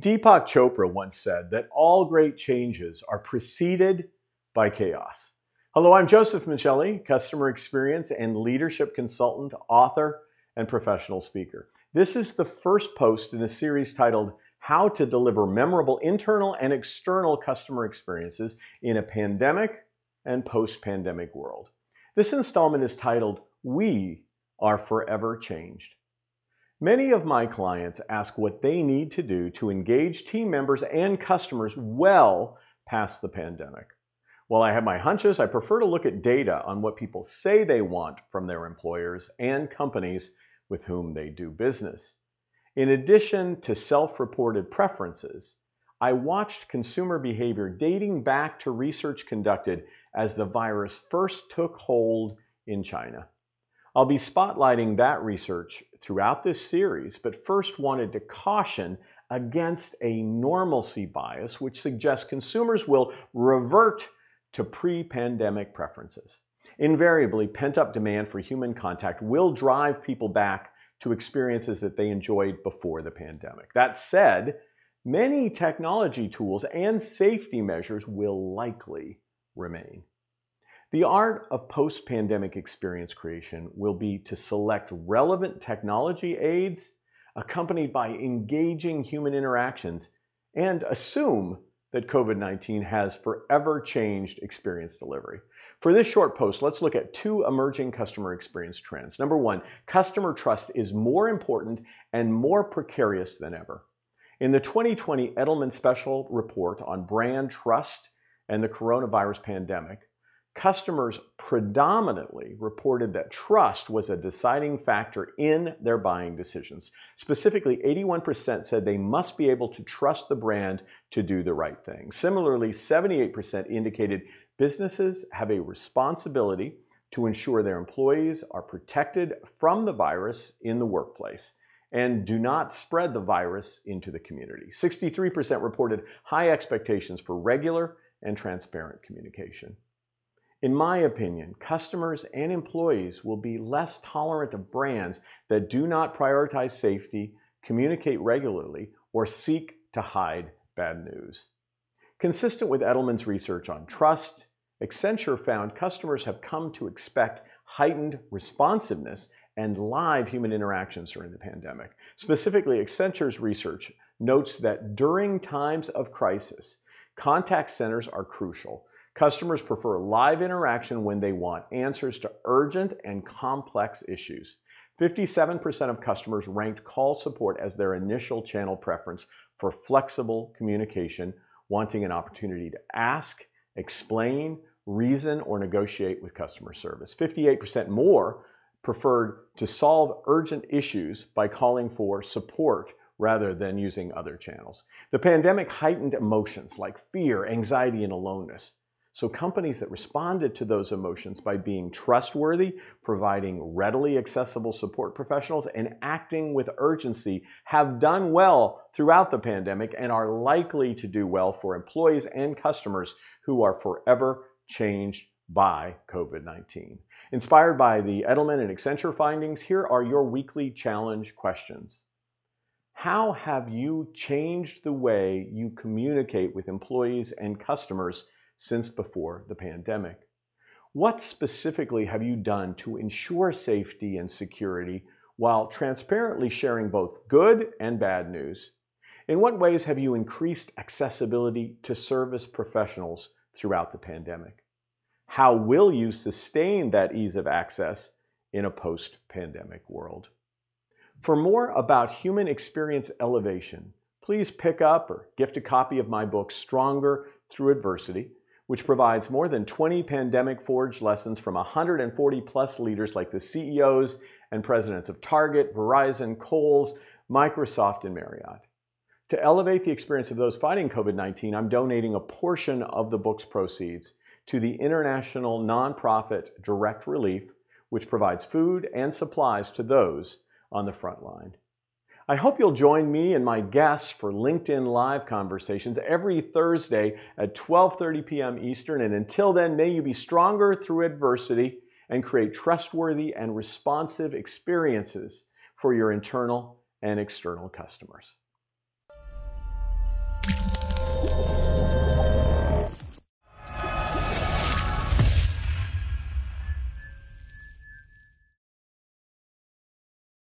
Deepak Chopra once said that all great changes are preceded by chaos. Hello, I'm Joseph Michelli, customer experience and leadership consultant, author, and professional speaker. This is the first post in a series titled How to Deliver Memorable Internal and External Customer Experiences in a Pandemic and Post Pandemic World. This installment is titled We Are Forever Changed. Many of my clients ask what they need to do to engage team members and customers well past the pandemic. While I have my hunches, I prefer to look at data on what people say they want from their employers and companies with whom they do business. In addition to self reported preferences, I watched consumer behavior dating back to research conducted as the virus first took hold in China. I'll be spotlighting that research throughout this series, but first wanted to caution against a normalcy bias, which suggests consumers will revert to pre pandemic preferences. Invariably, pent up demand for human contact will drive people back to experiences that they enjoyed before the pandemic. That said, many technology tools and safety measures will likely remain. The art of post pandemic experience creation will be to select relevant technology aids accompanied by engaging human interactions and assume that COVID 19 has forever changed experience delivery. For this short post, let's look at two emerging customer experience trends. Number one, customer trust is more important and more precarious than ever. In the 2020 Edelman Special Report on Brand Trust and the Coronavirus Pandemic, customers predominantly reported that trust was a deciding factor in their buying decisions. Specifically, 81% said they must be able to trust the brand to do the right thing. Similarly, 78% indicated businesses have a responsibility to ensure their employees are protected from the virus in the workplace and do not spread the virus into the community. 63% reported high expectations for regular and transparent communication. In my opinion, customers and employees will be less tolerant of brands that do not prioritize safety, communicate regularly, or seek to hide bad news. Consistent with Edelman's research on trust, Accenture found customers have come to expect heightened responsiveness and live human interactions during the pandemic. Specifically, Accenture's research notes that during times of crisis, contact centers are crucial Customers prefer live interaction when they want answers to urgent and complex issues. 57% of customers ranked call support as their initial channel preference for flexible communication, wanting an opportunity to ask, explain, reason, or negotiate with customer service. 58% more preferred to solve urgent issues by calling for support rather than using other channels. The pandemic heightened emotions like fear, anxiety, and aloneness. So companies that responded to those emotions by being trustworthy, providing readily accessible support professionals, and acting with urgency have done well throughout the pandemic and are likely to do well for employees and customers who are forever changed by COVID 19. Inspired by the Edelman and Accenture findings, here are your weekly challenge questions. How have you changed the way you communicate with employees and customers since before the pandemic. What specifically have you done to ensure safety and security while transparently sharing both good and bad news? In what ways have you increased accessibility to service professionals throughout the pandemic? How will you sustain that ease of access in a post pandemic world? For more about human experience elevation, please pick up or gift a copy of my book, Stronger Through Adversity which provides more than 20 pandemic forged lessons from 140 plus leaders like the CEOs and presidents of Target, Verizon, Kohl's, Microsoft, and Marriott. To elevate the experience of those fighting COVID 19, I'm donating a portion of the book's proceeds to the international nonprofit Direct Relief, which provides food and supplies to those on the front line. I hope you'll join me and my guests for LinkedIn Live conversations every Thursday at 12:30 p.m. Eastern and until then may you be stronger through adversity and create trustworthy and responsive experiences for your internal and external customers.